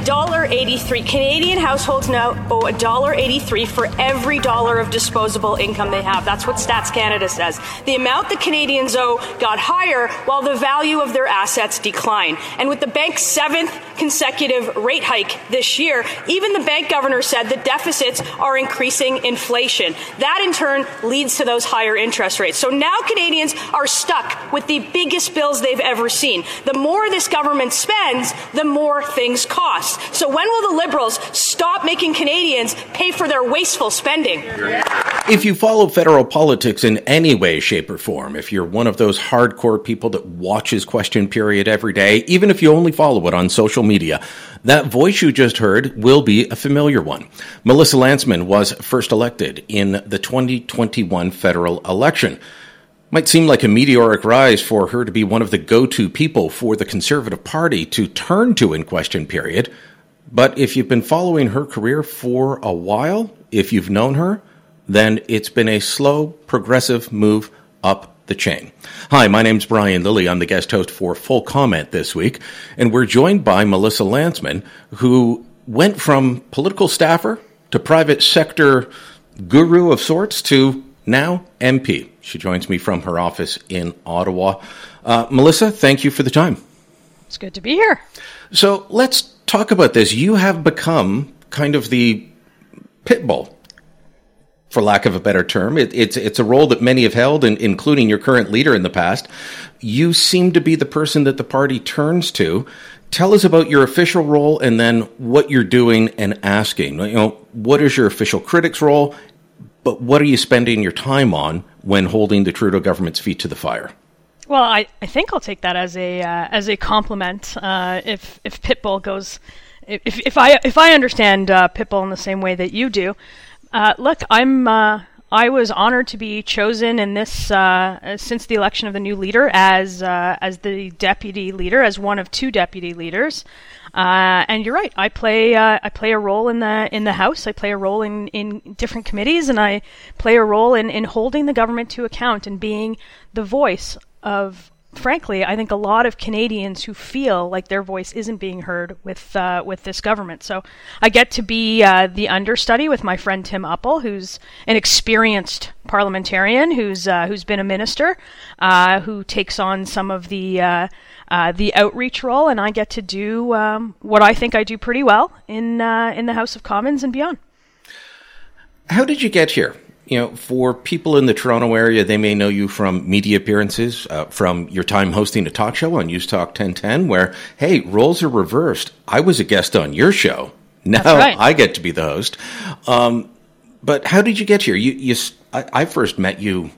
$1.83. Canadian households now owe $1.83 for every dollar of disposable income they have. That's what Stats Canada says. The amount the Canadians owe got higher while the value of their assets declined. And with the bank's seventh consecutive rate hike this year, even the bank governor said that deficits are increasing inflation. That in turn leads to those higher interest rates. So now Canadians are stuck with the biggest bills they've ever seen. The more this government spends, the more things cost. So when will the Liberals stop making Canadians pay for their wasteful spending? If you follow federal politics in any way, shape, or form, if you're one of those hardcore people that watches Question Period every day, even if you only follow it on social media, that voice you just heard will be a familiar one. Melissa Lantsman was first elected in the 2021 federal election. Might seem like a meteoric rise for her to be one of the go to people for the Conservative Party to turn to in question period. But if you've been following her career for a while, if you've known her, then it's been a slow, progressive move up the chain. Hi, my name's Brian Lilley. I'm the guest host for Full Comment this week, and we're joined by Melissa Lantsman, who went from political staffer to private sector guru of sorts to now MP. She joins me from her office in Ottawa. Uh, Melissa, thank you for the time. It's good to be here. So let's talk about this. You have become kind of the pit bull for lack of a better term. It, it's it's a role that many have held, and including your current leader in the past. You seem to be the person that the party turns to. Tell us about your official role, and then what you're doing and asking. You know, what is your official critic's role, but what are you spending your time on when holding the Trudeau government's feet to the fire? Well, I, I think I'll take that as a uh, as a compliment. Uh, if if Pitbull goes, if if I if I understand uh, Pitbull in the same way that you do, uh, look, I'm. Uh, I was honored to be chosen in this uh, since the election of the new leader as uh, as the deputy leader, as one of two deputy leaders. Uh, and you're right. I play uh, I play a role in the in the House. I play a role in, in different committees, and I play a role in, in holding the government to account and being the voice of frankly, I think a lot of Canadians who feel like their voice isn't being heard with uh, with this government. So I get to be uh, the understudy with my friend Tim Uppal, who's an experienced parliamentarian who's uh, who's been a minister, uh, who takes on some of the uh, uh, the outreach role, and I get to do um, what I think I do pretty well in in the House of Commons and beyond. How did you get here? You know, for people in the Toronto area, they may know you from media appearances, uh, from your time hosting a talk show on News Talk 1010, where, hey, roles are reversed. I was a guest on your show. Now right. I get to be the host. Um, but how did you get here? You, you, I, I, first met you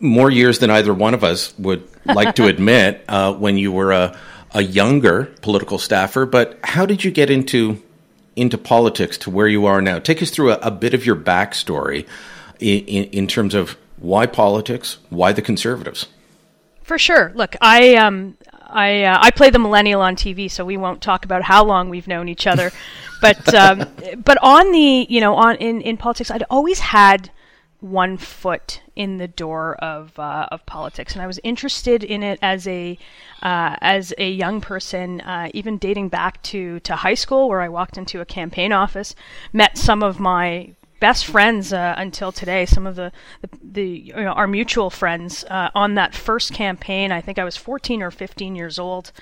more years than either one of us would like to admit uh, when you were a, a younger political staffer. But how did you get into into politics to where you are now? Take us through a, a bit of your backstory in, in terms of why politics, why the conservatives? For sure. Look, I um, I uh, I play the millennial on TV, so we won't talk about how long we've known each other. but um, but on the you know on in, in politics, I'd always had one foot in the door of uh, of politics, and I was interested in it as a uh, as a young person, uh, even dating back to to high school, where I walked into a campaign office, met some of my best friends uh, until today. Some of the the, the you know, our mutual friends uh, on that first campaign. I think I was 14 or 15 years old,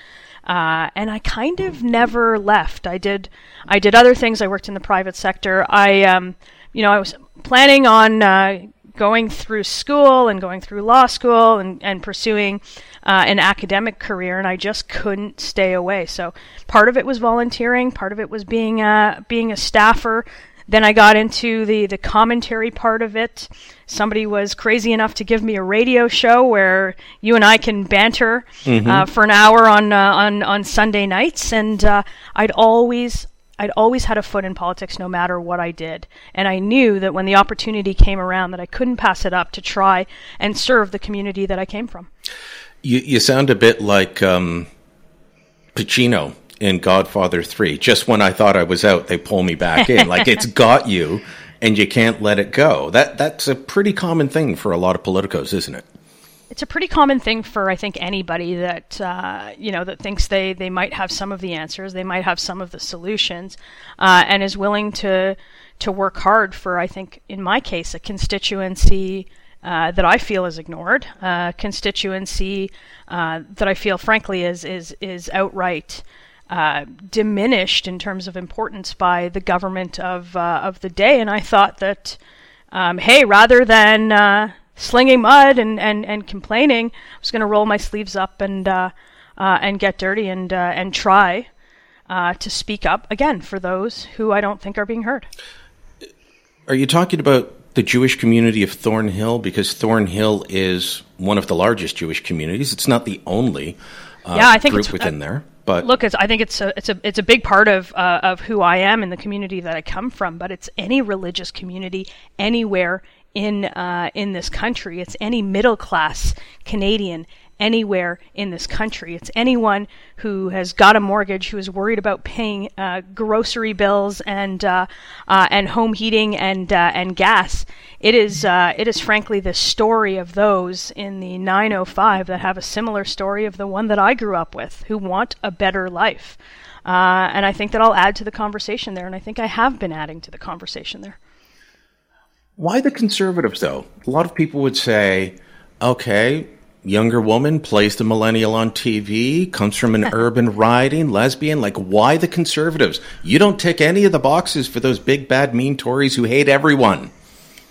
uh, and I kind of never left. I did I did other things. I worked in the private sector. I um, you know I was planning on uh, going through school and going through law school and, and pursuing uh, an academic career, and I just couldn't stay away. So part of it was volunteering, part of it was being a, being a staffer, then I got into the, the commentary part of it. Somebody was crazy enough to give me a radio show where you and I can banter mm-hmm. uh, for an hour on, uh, on, on Sunday nights. And uh, I'd always I'd always had a foot in politics no matter what I did. And I knew that when the opportunity came around that I couldn't pass it up to try and serve the community that I came from. You, you sound a bit like um, Pacino in Godfather 3. Just when I thought I was out, they pull me back in. like it's got you and you can't let it go. That that's a pretty common thing for a lot of politicos, isn't it? it's a pretty common thing for I think anybody that uh, you know that thinks they they might have some of the answers, they might have some of the solutions, uh, and is willing to to work hard for I think in my case a constituency. Uh, that I feel is ignored, uh, constituency uh, that I feel, frankly, is is is outright uh, diminished in terms of importance by the government of of the day. And I thought that, um, hey, rather than slinging mud and, and, and complaining. I was going to roll my sleeves up and uh, uh, and get dirty and uh, and try uh, to speak up again for those who I don't think are being heard. Are you talking about the Jewish community of Thornhill? Because Thornhill is one of the largest Jewish communities. It's not the only uh, yeah, I think group within there. But look, I think it's a it's a it's a big part of uh, of who I am and the community that I come from. But it's any religious community anywhere in uh, in this country. It's any middle class Canadian anywhere in this country. It's anyone who has got a mortgage who is worried about paying uh, grocery bills and uh, uh, and home heating and uh, and gas. It is uh, it is frankly the story of those in the 905 that have a similar story of the one that I grew up with, who want a better life. Uh, and I think that I'll add to the conversation there, and I think I have been adding to the conversation there. Why the conservatives, though? A lot of people would say, okay, younger woman plays the millennial on TV, comes from an urban riding, lesbian. Like, why the conservatives? You don't tick any of the boxes for those big, bad, mean Tories who hate everyone.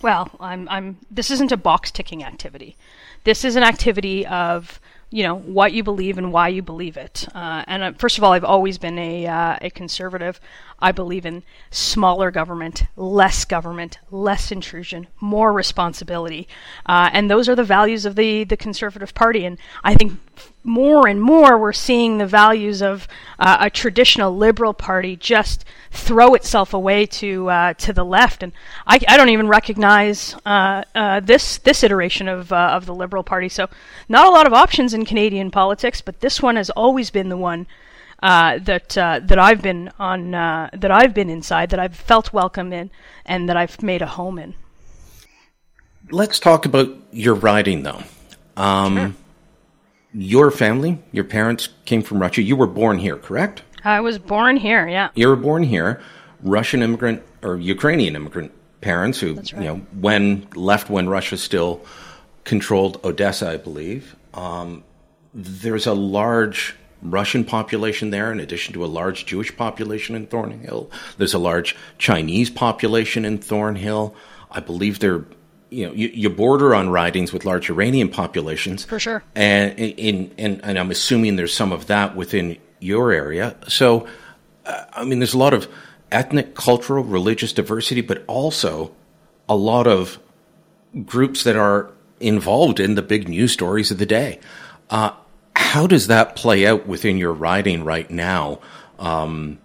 Well, I'm, I'm. This isn't a box ticking activity. This is an activity of you know what you believe and why you believe it. Uh, and uh, first of all, I've always been a uh, a conservative. I believe in smaller government, less government, less intrusion, more responsibility, uh, and those are the values of the the Conservative Party. And I think more and more we're seeing the values of uh, a traditional liberal party just throw itself away to uh, to the left, and I, I don't even recognize uh, uh this this iteration of uh, of the liberal party. So, not a lot of options in Canadian politics, but this one has always been the one uh, that that I've been on that I've been inside, that I've felt welcome in, and that I've made a home in. Let's talk about your riding though. Um, sure your family, your parents came from Russia. You were born here, correct? I was born here, yeah. You were born here. Russian immigrant or Ukrainian immigrant parents who, right. you know, when left when Russia still controlled Odessa, I believe. Um, there's a large Russian population there, in addition to a large Jewish population in Thornhill. There's a large Chinese population in Thornhill. I believe there you know you, you, border on ridings with large Iranian populations for sure, and in and, and I'm assuming there's some of that within your area. So, uh, I mean, there's a lot of ethnic, cultural, religious diversity, but also a lot of groups that are involved in the big news stories of the day. Uh, how does that play out within your riding right now? Um,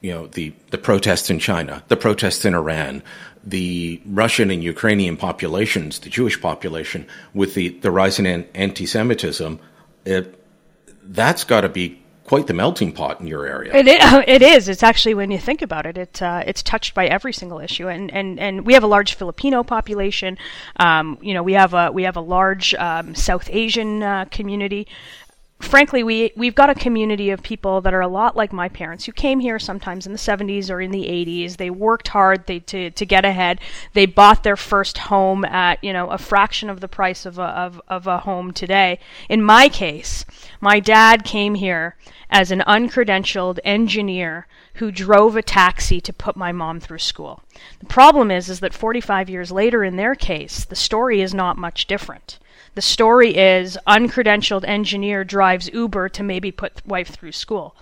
you know, the, the protests in China, the protests in Iran, the Russian and Ukrainian populations, the Jewish population, with the, the rise in anti-Semitism, that's got to be quite the melting pot in your area. It is, it is. It's actually when you think about it, it uh, it's touched by every single issue, and, and, and we have a large Filipino population. Um, you know, we have a we have a large um, South Asian uh, community frankly, we we've got a community of people that are a lot like my parents who came here sometimes in the 70s or in the 80s. They worked hard they, to to get ahead. They bought their first home at you know a fraction of the price of a of, of a home today. In my case, my dad came here as an uncredentialed engineer who drove a taxi to put my mom through school. The problem is is that 45 years later in their case, the story is not much different. The story is uncredentialed engineer drives Uber to maybe put wife through school.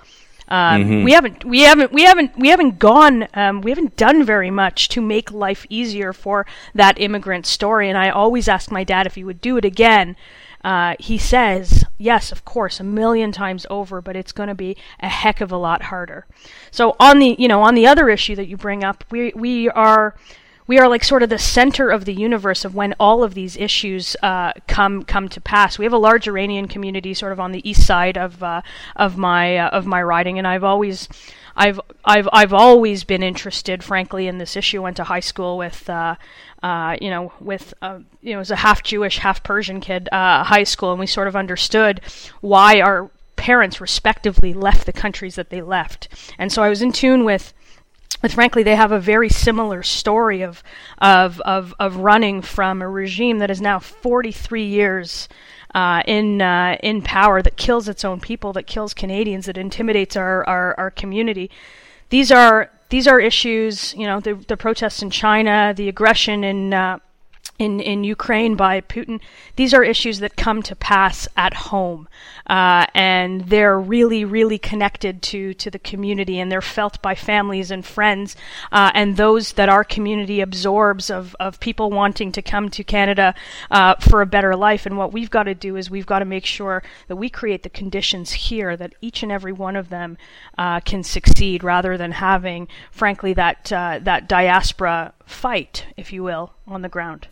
Um, mm-hmm. We haven't, we haven't, we haven't, we haven't gone, um, we haven't done very much to make life easier for that immigrant story. And I always ask my dad if he would do it again. Uh, he says, yes, of course, a million times over, but it's going to be a heck of a lot harder. So on the, you know, on the other issue that you bring up, we we are we are like sort of the center of the universe of when all of these issues uh, come come to pass. We have a large Iranian community sort of on the east side of uh, of my uh, of my riding, and I've always I've I've I've always been interested, frankly, in this issue. Went to high school with. Uh, uh, you know, with uh, you know, as a half Jewish, half Persian kid, uh high school, and we sort of understood why our parents, respectively, left the countries that they left. And so I was in tune with but frankly, they have a very similar story of, of, of, of running from a regime that is now 43 years uh, in, uh, in power, that kills its own people, that kills Canadians, that intimidates our, our, our community. These are, these are issues, you know, the, the protests in China, the aggression in, uh, in, in Ukraine by Putin, these are issues that come to pass at home. Uh, and they're really, really connected to, to the community and they're felt by families and friends uh, and those that our community absorbs of, of people wanting to come to Canada uh, for a better life. And what we've got to do is we've got to make sure that we create the conditions here that each and every one of them uh, can succeed rather than having, frankly, that, uh, that diaspora fight, if you will, on the ground.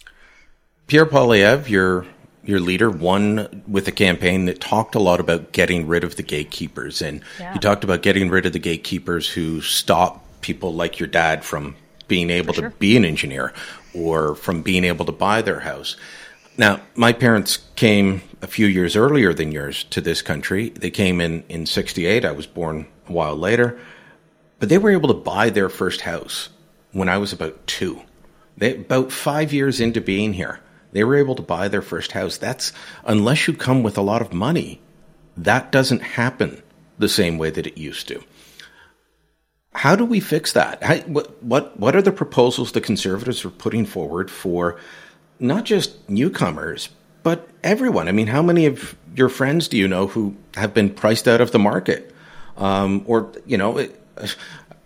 Pierre Poilievre, your your leader, won with a campaign that talked a lot about getting rid of the gatekeepers, and yeah. he talked about getting rid of the gatekeepers who stop people like your dad from being able to be an engineer or from being able to buy their house. Now, my parents came a few years earlier than yours to this country. They came in in 68. I was born a while later. But they were able to buy their first house when I was about two. They, about five years into being here. They were able to buy their first house. That's unless you come with a lot of money, that doesn't happen the same way that it used to. How do we fix that? How, what, what, what are the proposals the conservatives are putting forward for not just newcomers, but everyone? I mean, how many of your friends do you know who have been priced out of the market? Um, or, you know,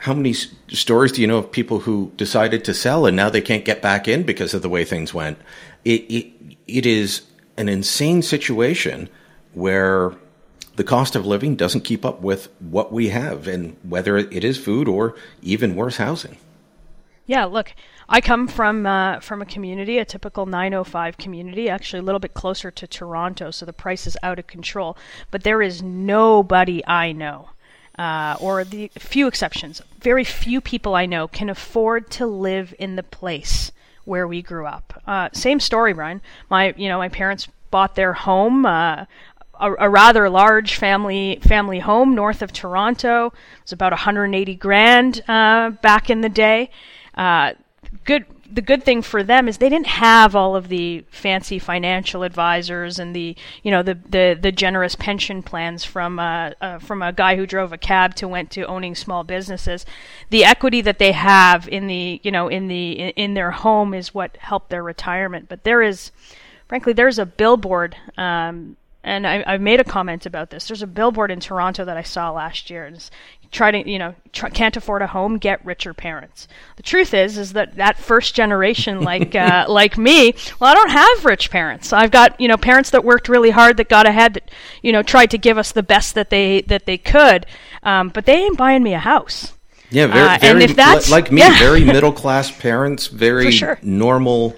how many stories do you know of people who decided to sell and now they can't get back in because of the way things went? It, it, it is an insane situation where the cost of living doesn't keep up with what we have, and whether it is food or even worse, housing. Yeah, look, I come from uh, from a community, a typical 905 community, actually a little bit closer to Toronto, so the price is out of control. But there is nobody I know uh, or the few exceptions, very few people I know can afford to live in the place where we grew up. Uh, same story, Brian. My, you know, my parents bought their home, uh, a, a, rather large family family home north of Toronto. It was about 180 grand uh, back in the day. Uh, good the good thing for them is they didn't have all of the fancy financial advisors and the you know the the, the generous pension plans from uh, uh, from a guy who drove a cab to went to owning small businesses. The equity that they have in the you know in the in, in their home is what helped their retirement. But there is, frankly, there's a billboard. Um, and I, have made a comment about this. There's a billboard in Toronto that I saw last year. And try to you know try, can't afford a home get richer parents the truth is is that that first generation like uh, like me well i don't have rich parents i've got you know parents that worked really hard that got ahead that you know tried to give us the best that they that they could um, but they ain't buying me a house yeah very, uh, very like me yeah. very middle class parents very sure. normal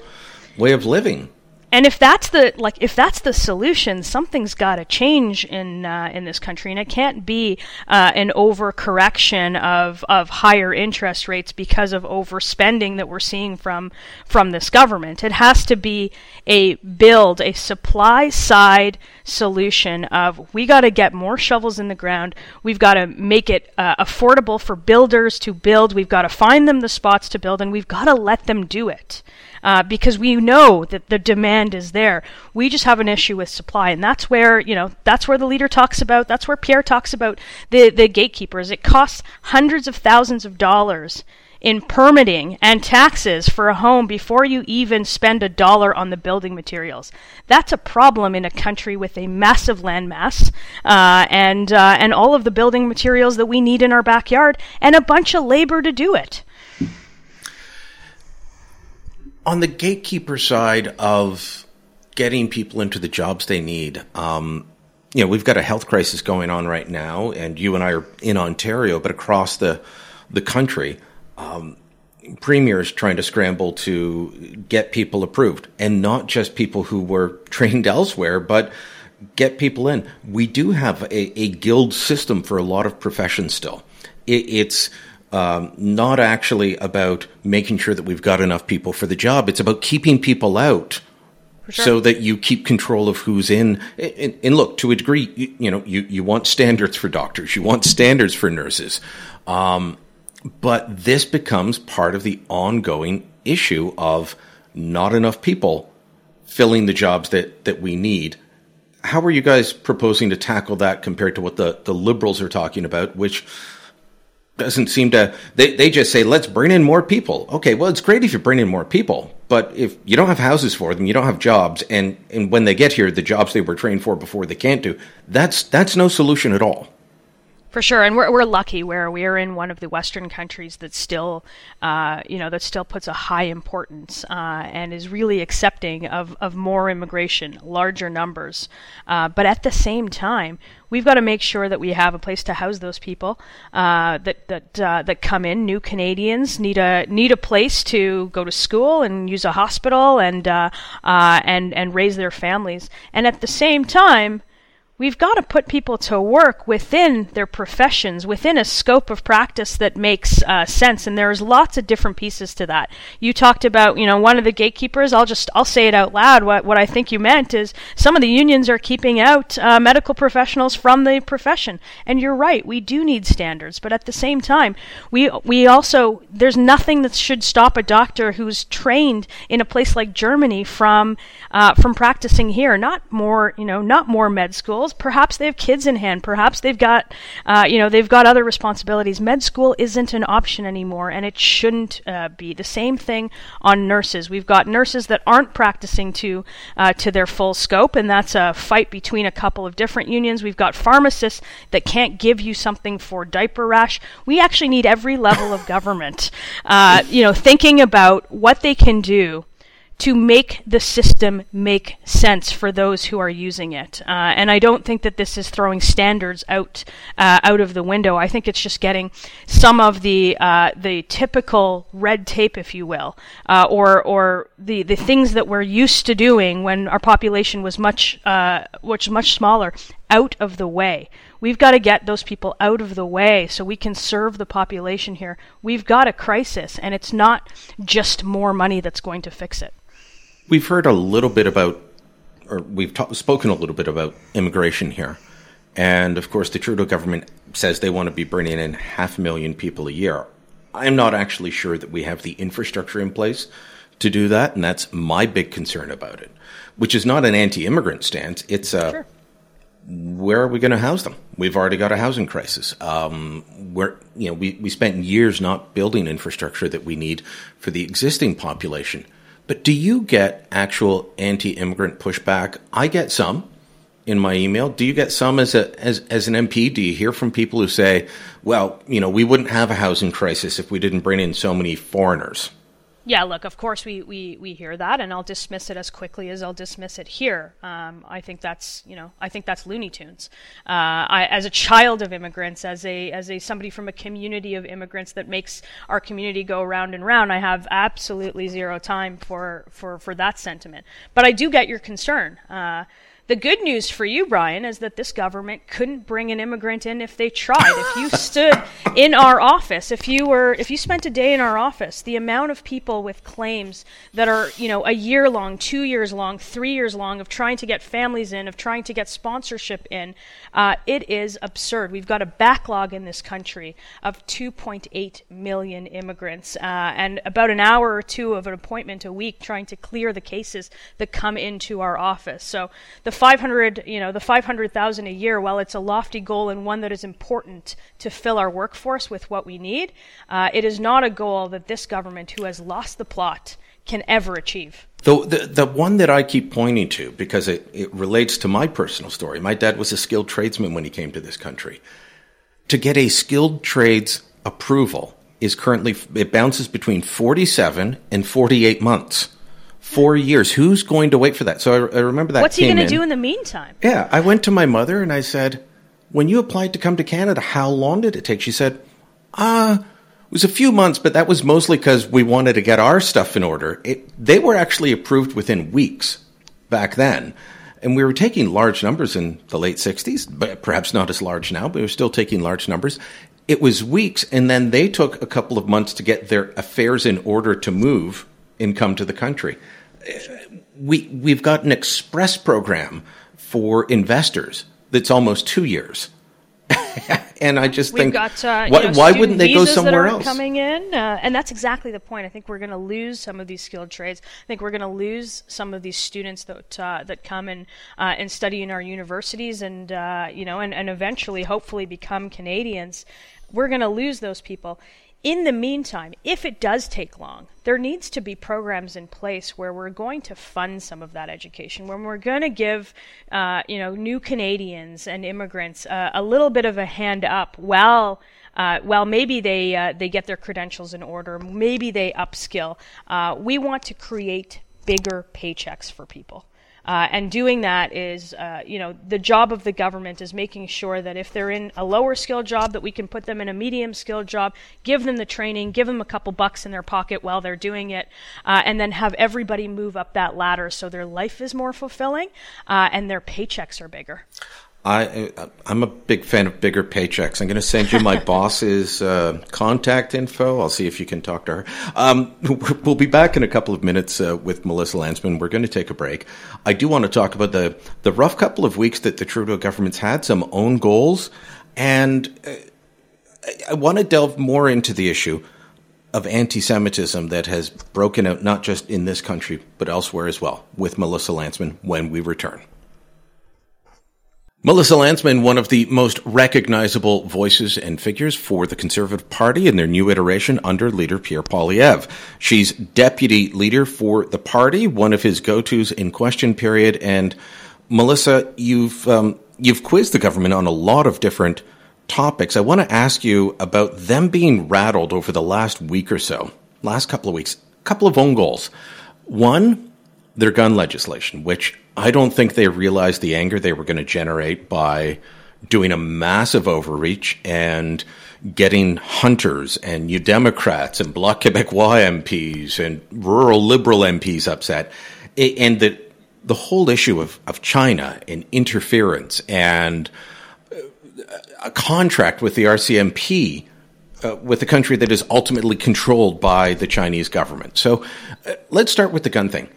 way of living and if that's the like if that's the solution something's got to change in uh, in this country. And it can't be uh, an overcorrection of of higher interest rates because of overspending that we're seeing from from this government. It has to be a build a supply side solution of we got to get more shovels in the ground. We've got to make it uh, affordable for builders to build. We've got to find them the spots to build and we've got to let them do it uh, because we know that the demand is there. We just have an issue with supply, and that's where you know that's where the leader talks about. That's where Pierre talks about the the gatekeepers. It costs hundreds of thousands of dollars in permitting and taxes for a home before you even spend a dollar on the building materials. That's a problem in a country with a massive landmass uh, and uh, and all of the building materials that we need in our backyard and a bunch of labor to do it on the gatekeeper side of getting people into the jobs they need, um, you know, we've got a health crisis going on right now, and you and I are in Ontario, but across the the country, um, premiers trying to scramble to get people approved, and not just people who were trained elsewhere, but get people in. We do have a, a guild system for a lot of professions still. It, it's um, not actually about making sure that we've got enough people for the job. It's about keeping people out. Sure. So that you keep control of who's in, and, and look to a degree, you, you, know, you, you want standards for doctors, you want standards for nurses, um, but this becomes part of the ongoing issue of not enough people filling the jobs that, that we need. How are you guys proposing to tackle that compared to what the, the liberals are talking about, which doesn't seem to they, they just say let's bring in more people. Okay well it's great if you bring in more people but if you don't have houses for them you don't have jobs and and when they get here the jobs they were trained for before they can't do that's that's no solution at all for sure, and we're, we're lucky where we are in one of the Western countries that still, uh, you know, that still puts a high importance uh, and is really accepting of, of more immigration, larger numbers. Uh, but at the same time, we've got to make sure that we have a place to house those people uh, that that uh, that come in. New Canadians need a need a place to go to school and use a hospital and uh, and and raise their families. And at the same time we've got to put people to work within their professions, within a scope of practice that makes uh, sense. And there's lots of different pieces to that. You talked about, you know, one of the gatekeepers. I'll just I'll say it out loud. What what I think you meant is some of the unions are keeping out uh, medical professionals from the profession. And you're right. We do need standards, but at the same time, we we also there's nothing that should stop a doctor who's trained in a place like Germany from uh, from practicing here. Not more, you know, not more med schools Perhaps they have kids in hand. Perhaps they've got, uh, you know, they've got other responsibilities. Med school isn't an option anymore, and it shouldn't uh, be. The same thing on nurses. We've got nurses that aren't practicing to uh, to their full scope, and that's a fight between a couple of different unions. We've got pharmacists that can't give you something for diaper rash. We actually need every level of government, uh, you know, thinking about what they can do to make the system make sense for those who are using it. Uh, and I don't think that this is throwing standards out uh, out of the window. I think it's just getting some of the uh, the typical red tape, if you will, uh, or or the the things that we're used to doing when our population was much uh, much much smaller out of the way. We've got to get those people out of the way so we can serve the population here. We've got a crisis, and it's not just more money that's going to fix it. We've heard a little bit about, or we've ta- spoken a little bit about immigration here. And of course, the Trudeau government says they want to be bringing in half a million people a year. I'm not actually sure that we have the infrastructure in place to do that. And that's my big concern about it, which is not an anti immigrant stance. It's a. Sure. Where are we going to house them? We've already got a housing crisis. Um, where you know we, we spent years not building infrastructure that we need for the existing population. But do you get actual anti-immigrant pushback? I get some in my email. Do you get some as a as as an MP? Do you hear from people who say, "Well, you know, we wouldn't have a housing crisis if we didn't bring in so many foreigners"? Yeah, look, of course we, we, we hear that, and I'll dismiss it as quickly as I'll dismiss it here. Um, I think that's you know I think that's Looney Tunes. Uh, I, as a child of immigrants, as a as a somebody from a community of immigrants that makes our community go round and round, I have absolutely zero time for for for that sentiment. But I do get your concern. Uh, the good news for you, Brian, is that this government couldn't bring an immigrant in if they tried. if you stood in our office, if you were, if you spent a day in our office, the amount of people with claims that are, you know, a year long, two years long, three years long, of trying to get families in, of trying to get sponsorship in, uh, it is absurd. We've got a backlog in this country of 2.8 million immigrants, uh, and about an hour or two of an appointment a week trying to clear the cases that come into our office. So the 500, you know, the 500,000 a year, while it's a lofty goal and one that is important to fill our workforce with what we need, uh, it is not a goal that this government, who has lost the plot, can ever achieve. The, the, the one that I keep pointing to, because it, it relates to my personal story, my dad was a skilled tradesman when he came to this country. To get a skilled trades approval is currently, it bounces between 47 and 48 months four years. Who's going to wait for that? So I, I remember that. What's he going to do in the meantime? Yeah, I went to my mother and I said, "When you applied to come to Canada, how long did it take?" She said, "Ah, uh, It was a few months, but that was mostly because we wanted to get our stuff in order. It, they were actually approved within weeks back then. And we were taking large numbers in the late 60s, but perhaps not as large now, but we were still taking large numbers. It was weeks, and then they took a couple of months to get their affairs in order to move and come to the country. We, we've got an express program for investors that's almost two years. and I just We've think, got, uh, why, you know, why wouldn't they go somewhere else? Coming in, uh, and that's exactly the point. I think we're going to lose some of these skilled trades. I think we're going to lose some of these students that uh, that come and uh, and study in our universities, and uh, you know, and, and eventually, hopefully, become Canadians. We're going to lose those people. In the meantime, if it does take long, there needs to be programs in place where we're going to fund some of that education, where we're going to give, uh, you know, new Canadians and immigrants uh, a little bit of a hand up while. Uh, well, maybe they uh, they get their credentials in order. Maybe they upskill. Uh, we want to create bigger paychecks for people. Uh, and doing that is, uh, you know, the job of the government is making sure that if they're in a lower skill job, that we can put them in a medium skill job, give them the training, give them a couple bucks in their pocket while they're doing it, uh, and then have everybody move up that ladder so their life is more fulfilling uh, and their paychecks are bigger. I, I'm a big fan of bigger paychecks. I'm going to send you my boss's uh, contact info. I'll see if you can talk to her. Um, we'll be back in a couple of minutes uh, with Melissa Lantsman. We're going to take a break. I do want to talk about the, the rough couple of weeks that the Trudeau government's had, some own goals, and uh, I want to delve more into the issue of anti Semitism that has broken out not just in this country, but elsewhere as well, with Melissa Lantsman when we return. Melissa Lantsman, one of the most recognizable voices and figures for the Conservative Party in their new iteration under leader Pierre Poilievre. She's deputy leader for the party, one of his go-tos in question period. And Melissa, you've um, you've quizzed the government on a lot of different topics. I want to ask you about them being rattled over the last week or so, last couple of weeks. A couple of own goals. One, their gun legislation, which I don't think they realized the anger they were going to generate by doing a massive overreach and getting hunters and New Democrats and Bloc Québécois MPs and rural Liberal MPs upset. And the, the whole issue of, of China and interference and a contract with the RCMP uh, with a country that is ultimately controlled by the Chinese government. So uh, let's start with the gun thing.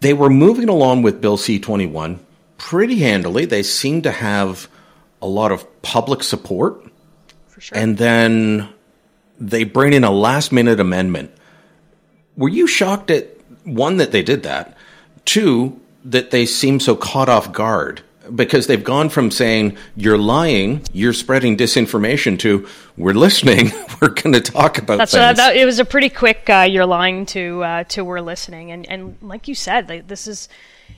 They were moving along with Bill C 21 pretty handily. They seemed to have a lot of public support. For sure. And then they bring in a last minute amendment. Were you shocked at one, that they did that? Two, that they seem so caught off guard? Because they've gone from saying, you're lying, you're spreading disinformation to, we're listening, we're going to talk about That's things. that, it was a pretty quick. Uh, you're lying to uh, to we're listening, and and like you said, like, this is,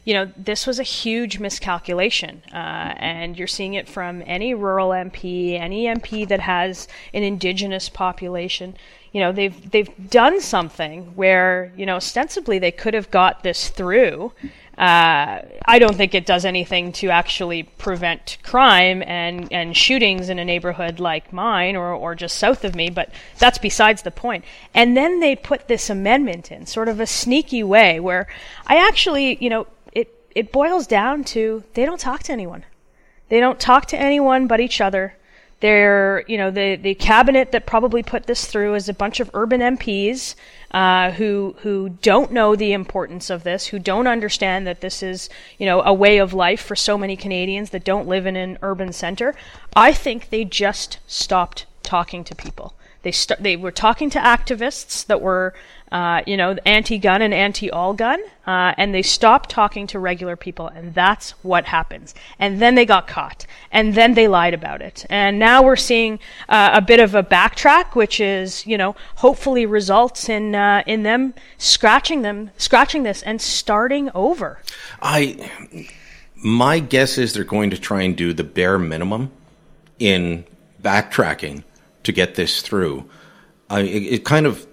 you know, this was a huge miscalculation, uh, and you're seeing it from any rural MP, any MP that has an indigenous population. You know, they've they've done something where you know ostensibly they could have got this through. Uh, I don't think it does anything to actually prevent crime and, and shootings in a neighborhood like mine or, or just south of me, but that's besides the point. And then they put this amendment in, sort of a sneaky way, where I actually, you know, it, it boils down to they don't talk to anyone. They don't talk to anyone but each other. They're, you know, the, the cabinet that probably put this through is a bunch of urban MPs uh, who who don't know the importance of this, who don't understand that this is, you know, a way of life for so many Canadians that don't live in an urban center. I think they just stopped talking to people. They st- they were talking to activists that were, uh, you know, anti-gun and anti-all-gun, uh, and they stopped talking to regular people, and that's what happens. And then they got caught, and then they lied about it, and now we're seeing uh, a bit of a backtrack, which is, you know, hopefully results in uh, in them scratching them, scratching this, and starting over. I, my guess is they're going to try and do the bare minimum in backtracking to get this through. I, it, it kind of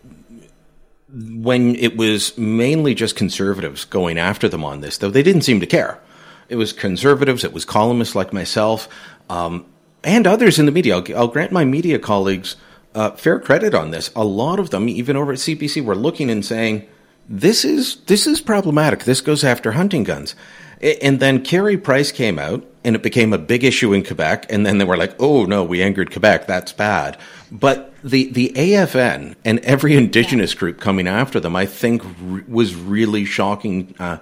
when it was mainly just conservatives going after them on this, though they didn't seem to care. It was conservatives, it was columnists like myself, um, and others in the media. I'll, I'll grant my media colleagues uh, fair credit on this. A lot of them, even over at CBC, were looking and saying, "This is this is problematic. This goes after hunting guns." And then Carey Price came out, and it became a big issue in Quebec. And then they were like, "Oh no, we angered Quebec. That's bad." But the the AFN and every Indigenous group coming after them, I think, r- was really shocking. Uh,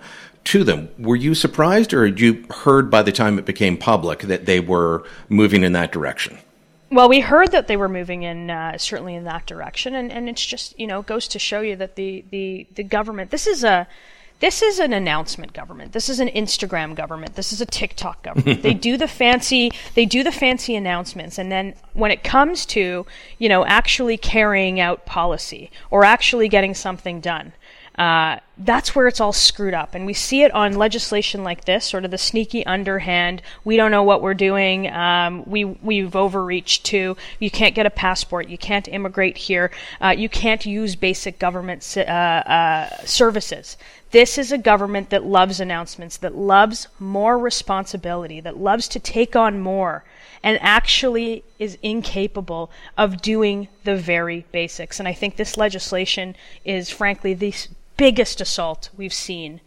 to them. Were you surprised, or had you heard by the time it became public that they were moving in that direction? Well, we heard that they were moving in uh, certainly in that direction, and, and it's just you know goes to show you that the, the, the government this is a this is an announcement government. This is an Instagram government. This is a TikTok government. they do the fancy they do the fancy announcements and then when it comes to, you know, actually carrying out policy or actually getting something done, uh, that's where it's all screwed up. And we see it on legislation like this, sort of the sneaky underhand. We don't know what we're doing. Um, we we've overreached too. You can't get a passport. You can't immigrate here. Uh, you can't use basic government uh, uh, services. This is a government that loves announcements, that loves more responsibility, that loves to take on more and actually is incapable of doing the very basics. And I think this legislation is, frankly, the biggest assault we've seen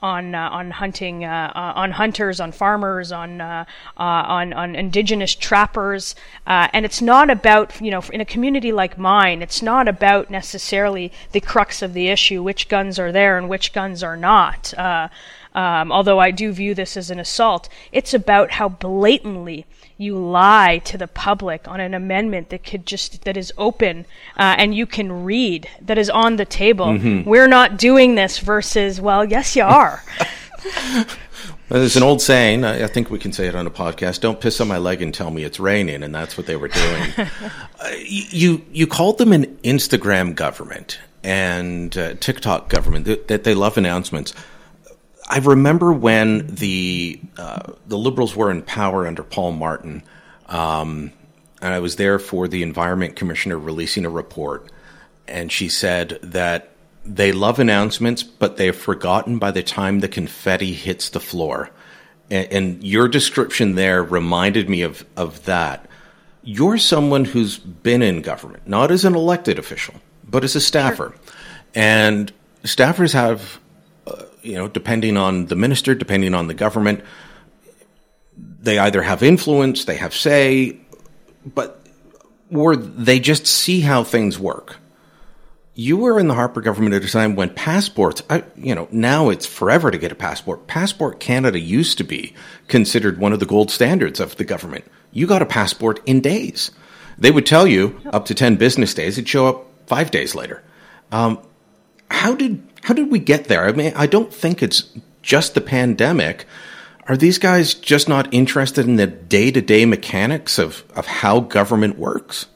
on uh, on hunting uh, uh, on hunters on farmers on uh, uh, on on indigenous trappers. And it's not about you know in a community like mine it's not about necessarily the crux of the issue which guns are there and which guns are not. Um, although I do view this as an assault it's about how blatantly you lie to the public on an amendment that could just that is open uh, and you can read that is on the table. Mm-hmm. We're not doing this versus well, yes, you are. There's an old saying, I think we can say it on a podcast, don't piss on my leg and tell me it's raining, and that's what they were doing. uh, you, you called them an Instagram government and uh, TikTok government, that they love announcements. I remember when the uh, the Liberals were in power under Paul Martin, um, and I was there for the Environment Commissioner releasing a report, and she said that they love announcements, but they've forgotten by the time the confetti hits the floor. And, and your description there reminded me of of that. You're someone who's been in government, not as an elected official, but as a staffer, sure. and staffers have you know, depending on the minister, depending on the government, they either have influence, they have say, but or they just see how things work. You were in the Harper government at a time when passports, I, you know, now it's forever to get a passport. Passport Canada used to be considered one of the gold standards of the government. You got a passport in days. They would tell you up to 10 business days, it'd show up five days later. Um, how did how did we get there? I mean, I don't think it's just the pandemic. Are these guys just not interested in the day to day mechanics of, of how government works?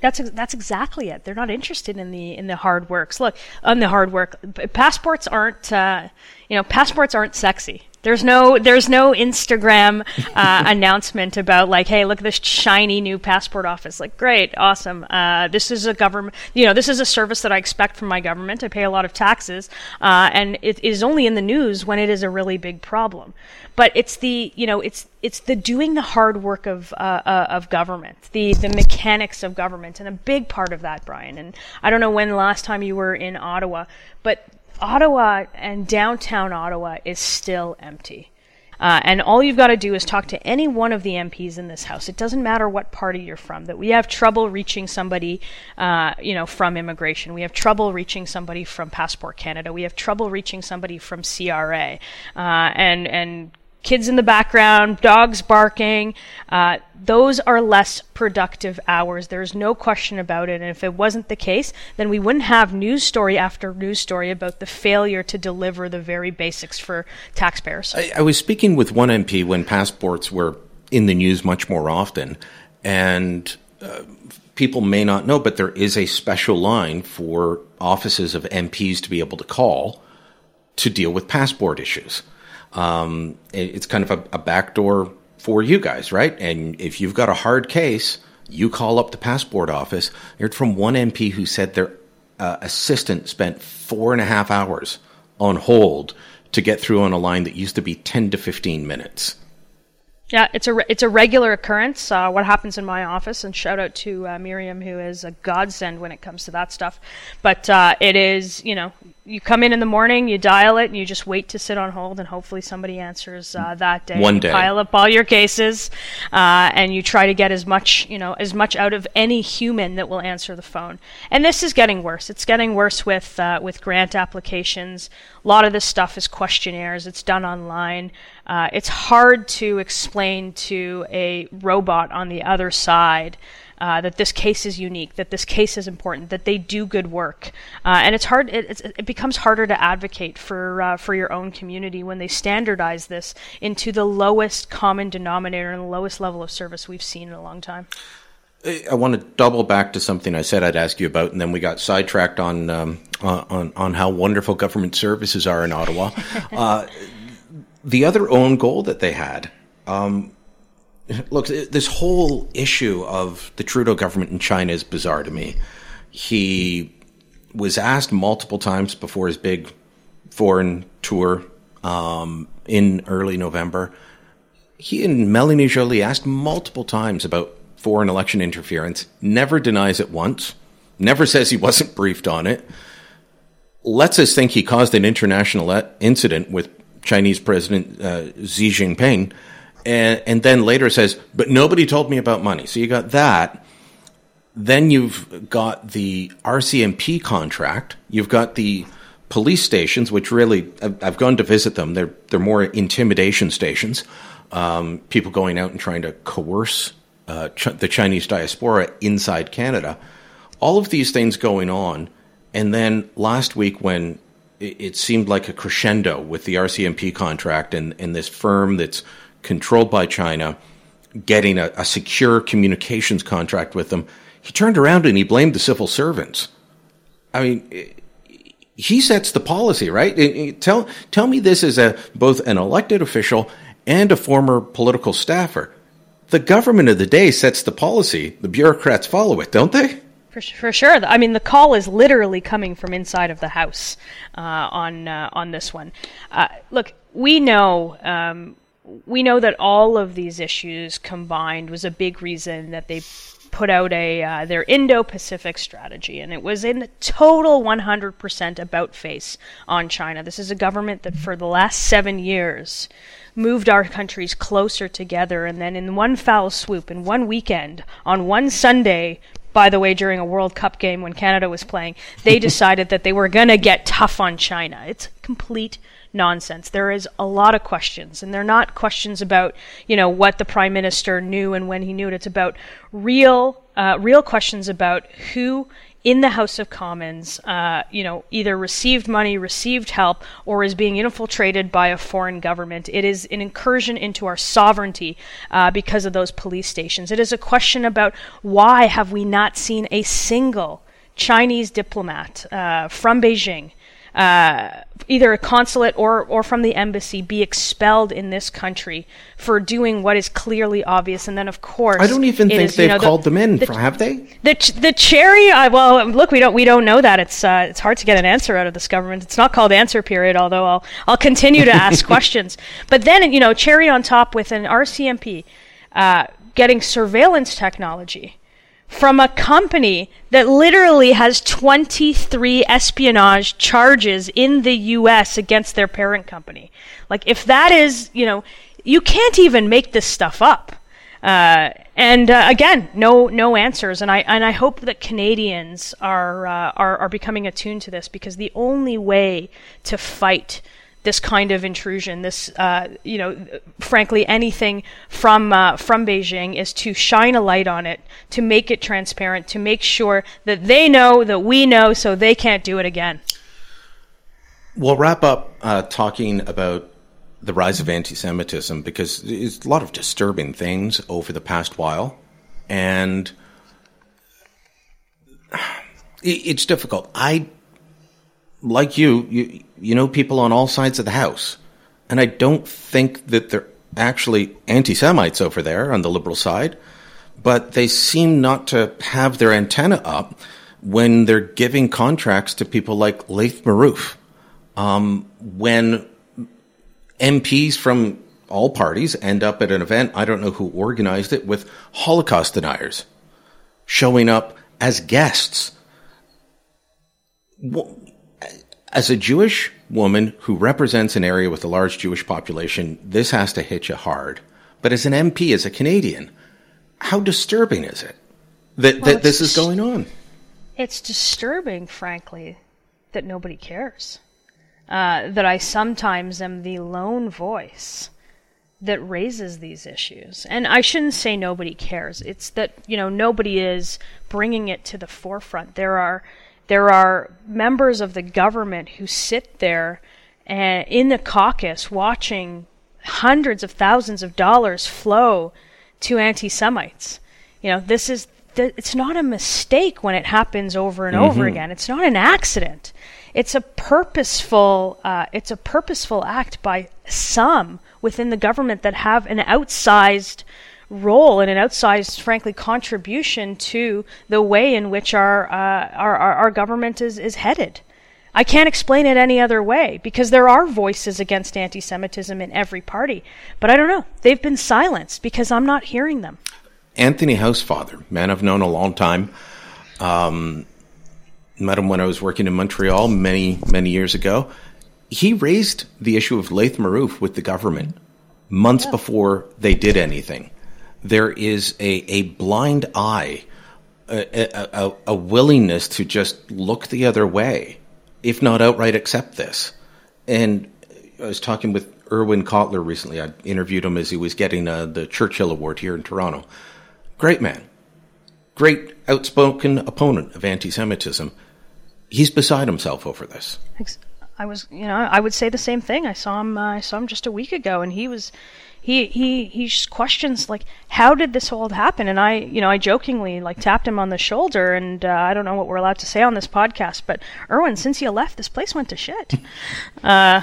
That's that's exactly it. They're not interested in the in the hard works. Look, on the hard work, passports aren't uh, you know passports aren't sexy. There's no there's no Instagram uh, announcement about like, hey, look at this shiny new passport office. Like, great, awesome. Uh, this is a government, you know, this is a service that I expect from my government. I pay a lot of taxes, uh, and it is only in the news when it is a really big problem. But it's the you know it's it's the doing the hard work of uh, uh, of government, the the mechanics of government, and a big part of that, Brian. And I don't know when the last time you were in Ottawa, but Ottawa and downtown Ottawa is still empty. Uh, and all you've got to do is talk to any one of the MPs in this house. It doesn't matter what party you're from. That we have trouble reaching somebody, uh, you know, from immigration. We have trouble reaching somebody from Passport Canada. We have trouble reaching somebody from CRA. Uh, and and kids in the background, dogs barking. Uh, those are less productive hours. There's no question about it. And if it wasn't the case, then we wouldn't have news story after news story about the failure to deliver the very basics for taxpayers. I, I was speaking with one MP when passports were in the news much more often, and uh, people may not know, but there is a special line for offices of MPs to be able to call to deal with passport issues. Um, it's kind of a, a backdoor for you guys, right? And if you've got a hard case, you call up the passport office. I heard from one MP who said their uh, assistant spent four and a half hours on hold to get through on a line that used to be 10 to 15 minutes. Yeah, it's a it's a regular occurrence. Uh, what happens in my office, and shout out to uh, Miriam, who is a godsend when it comes to that stuff. But uh, it is, you know, you come in in the morning, you dial it, and you just wait to sit on hold, and hopefully somebody answers uh, that day. One you day, pile up all your cases, uh, and you try to get as much, you know, as much out of any human that will answer the phone. And this is getting worse. It's getting worse with uh, with grant applications. A lot of this stuff is questionnaires. It's done online. Uh, it's hard to explain to a robot on the other side uh, that this case is unique, that this case is important, that they do good work, uh, and it's hard. It, it, becomes harder to advocate for uh, for your own community when they standardize this into the lowest common denominator and the lowest level of service we've seen in a long time. I want to double back to something I said I'd ask you about, and then we got sidetracked on um, on on how wonderful government services are in Ottawa. Uh, the other own goal that they had. Um, look, this whole issue of the Trudeau government in China is bizarre to me. He was asked multiple times before his big foreign tour um, in early November. He and Melanie Joly asked multiple times about foreign election interference, never denies it once, never says he wasn't briefed on it, lets us think he caused an international incident with Chinese President uh, Xi Jinping and, and then later says, but nobody told me about money. So you got that. Then you've got the RCMP contract. You've got the police stations, which really I've, gone to visit them. They're they're more intimidation stations. Um, people going out and trying to coerce uh, ch- the Chinese diaspora inside Canada. All of these things going on, and then last week when it, it seemed like a crescendo with the RCMP contract and, and this firm that's controlled by China, getting a, a, secure communications contract with them, he turned around and he blamed the civil servants. I mean, he sets the policy, right? Tell tell me this as a both an elected official and a former political staffer. The government of the day sets the policy. The bureaucrats follow it, don't they? For, for sure. I mean, the call is literally coming from inside of the house uh, on uh, on this one. Uh, look, we know um, we know that all of these issues combined was a big reason that they put out a uh, their Indo-Pacific strategy, and it was in total 100% about face on China. This is a government that for the last seven years moved our countries closer together, and then in one foul swoop, in one weekend, on one Sunday, by the way, during a World Cup game when Canada was playing, they decided that they were going to get tough on China. It's complete nonsense. There is a lot of questions, and they're not questions about you know what the prime minister knew and when he knew it. It's about real, uh, real questions about who in the House of Commons, uh, you know, either received money, received help, or is being infiltrated by a foreign government. It is an incursion into our sovereignty uh, because of those police stations. It is a question about why have we not seen a single Chinese diplomat uh, from Beijing uh, either a consulate or, or from the embassy be expelled in this country for doing what is clearly obvious. And then, of course, I don't even think is, they've you know, the, them in. The, have they? The the cherry. Uh, well, look, we don't we don't know that. It's uh, it's hard to get an answer out of this government. It's not called answer period. Although I'll I'll continue to ask questions. But then you know, cherry on top with an RCMP uh, getting surveillance technology from a company that literally has 23 espionage charges in the US against their parent company. Like, if that is, you know, you can't even make this stuff up. Uh, and uh, again, no no answers. And I and I hope that Canadians are, uh, are are becoming attuned to this because the only way to fight this kind of intrusion, this, uh, you know, frankly, anything from uh, from Beijing is to shine a light on it, to make it transparent, to make sure that they know that we know, so they can't do it again. We'll wrap up uh, talking about the rise of anti-Semitism because there's a lot of disturbing things over the past while, and it's difficult. I like you, you, you know people on all sides of the house. And I don't think that they're actually anti Semites over there on the liberal side, but they seem not to have their antenna up when they're giving contracts to people like Laith Marouf. Um, when MPs from all parties end up at an event, I don't know who organized it, with Holocaust deniers showing up as guests. As a Jewish woman who represents an area with a large Jewish population, this has to hit you hard. But as an MP, as a Canadian, how disturbing is it that, well, that this is going on? It's disturbing, frankly, that nobody cares. Uh, that I sometimes am the lone voice that raises these issues. And I shouldn't say nobody cares. It's that, you know, nobody is bringing it to the forefront. There are there are members of the government who sit there uh, in the caucus watching hundreds of thousands of dollars flow to anti-Semites. You know, this is th- it's not a mistake when it happens over and mm-hmm. over again. It's not an accident. It's a purposeful. Uh, it's a purposeful act by some within the government that have an outsized role and an outsized, frankly, contribution to the way in which our, uh, our, our, our government is, is headed. I can't explain it any other way because there are voices against anti Semitism in every party. But I don't know. They've been silenced because I'm not hearing them. Anthony Housefather, man I've known a long time. Um, met him when I was working in Montreal many, many years ago. He raised the issue of Laith Marouf with the government months yeah. before they did anything there is a, a blind eye, a, a, a, willingness to just look the other way, if not outright accept this. And I was talking with Irwin Cotler recently. I interviewed him as he was getting uh, the Churchill Award here in Toronto. Great man, great outspoken opponent of anti Semitism. He's beside himself over this. I was, you know, I would say the same thing. I saw him. Uh, I saw him just a week ago, and he was he he he just questions like how did this all happen and i you know i jokingly like tapped him on the shoulder and uh, i don't know what we're allowed to say on this podcast but Irwin since you left this place went to shit uh,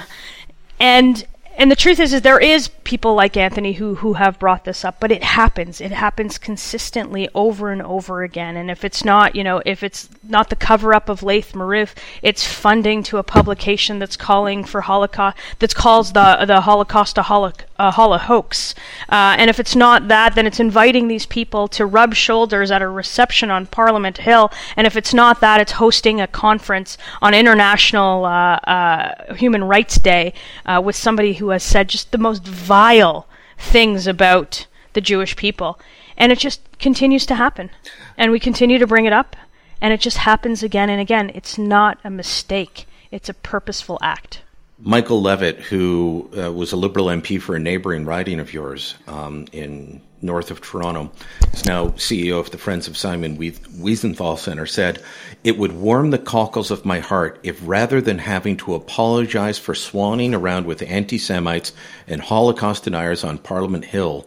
and and the truth is, is there is people like Anthony who who have brought this up, but it happens. It happens consistently over and over again. And if it's not, you know, if it's not the cover up of Laith Marouf, it's funding to a publication that's calling for Holocaust, that calls the the Holocaust a holo, a holo hoax. Uh, and if it's not that, then it's inviting these people to rub shoulders at a reception on Parliament Hill. And if it's not that, it's hosting a conference on International uh, uh, Human Rights Day uh, with somebody who has said just the most vile things about the Jewish people. And it just continues to happen. And we continue to bring it up, and it just happens again and again. It's not a mistake, it's a purposeful act. Michael Levitt, who uh, was a Liberal MP for a neighboring riding of yours um, in north of Toronto, is now CEO of the Friends of Simon Wiesenthal Center, said, It would warm the cockles of my heart if rather than having to apologize for swanning around with anti Semites and Holocaust deniers on Parliament Hill,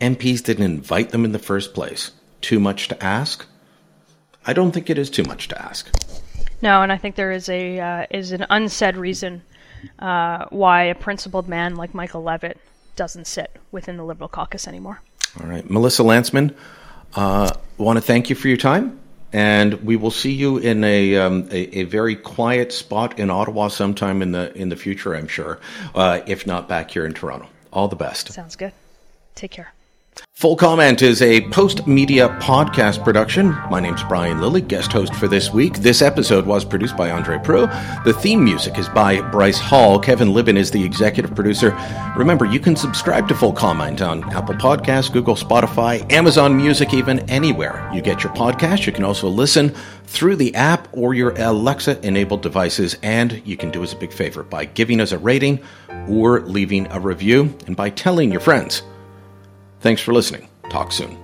MPs didn't invite them in the first place. Too much to ask? I don't think it is too much to ask. No, and I think there is a uh, is an unsaid reason uh, why a principled man like Michael Levitt doesn't sit within the Liberal caucus anymore. All right. Melissa Lantsman, uh, want to thank you for your time. And we will see you in a, um, a, a very quiet spot in Ottawa sometime in the in the future, I'm sure, uh, if not back here in Toronto. All the best. Sounds good. Take care. Full Comment is a Postmedia podcast production. My name's Brian Lilley, guest host for this week. This episode was produced by Andre Proulx. The theme music is by Bryce Hall. Kevin Libin is the executive producer. Remember, you can subscribe to Full Comment on Apple Podcasts, Google, Spotify, Amazon Music, even anywhere you get your podcast. You can also listen through the app or your Alexa enabled devices. And you can do us a big favor by giving us a rating or leaving a review and by telling your friends. Thanks for listening. Talk soon.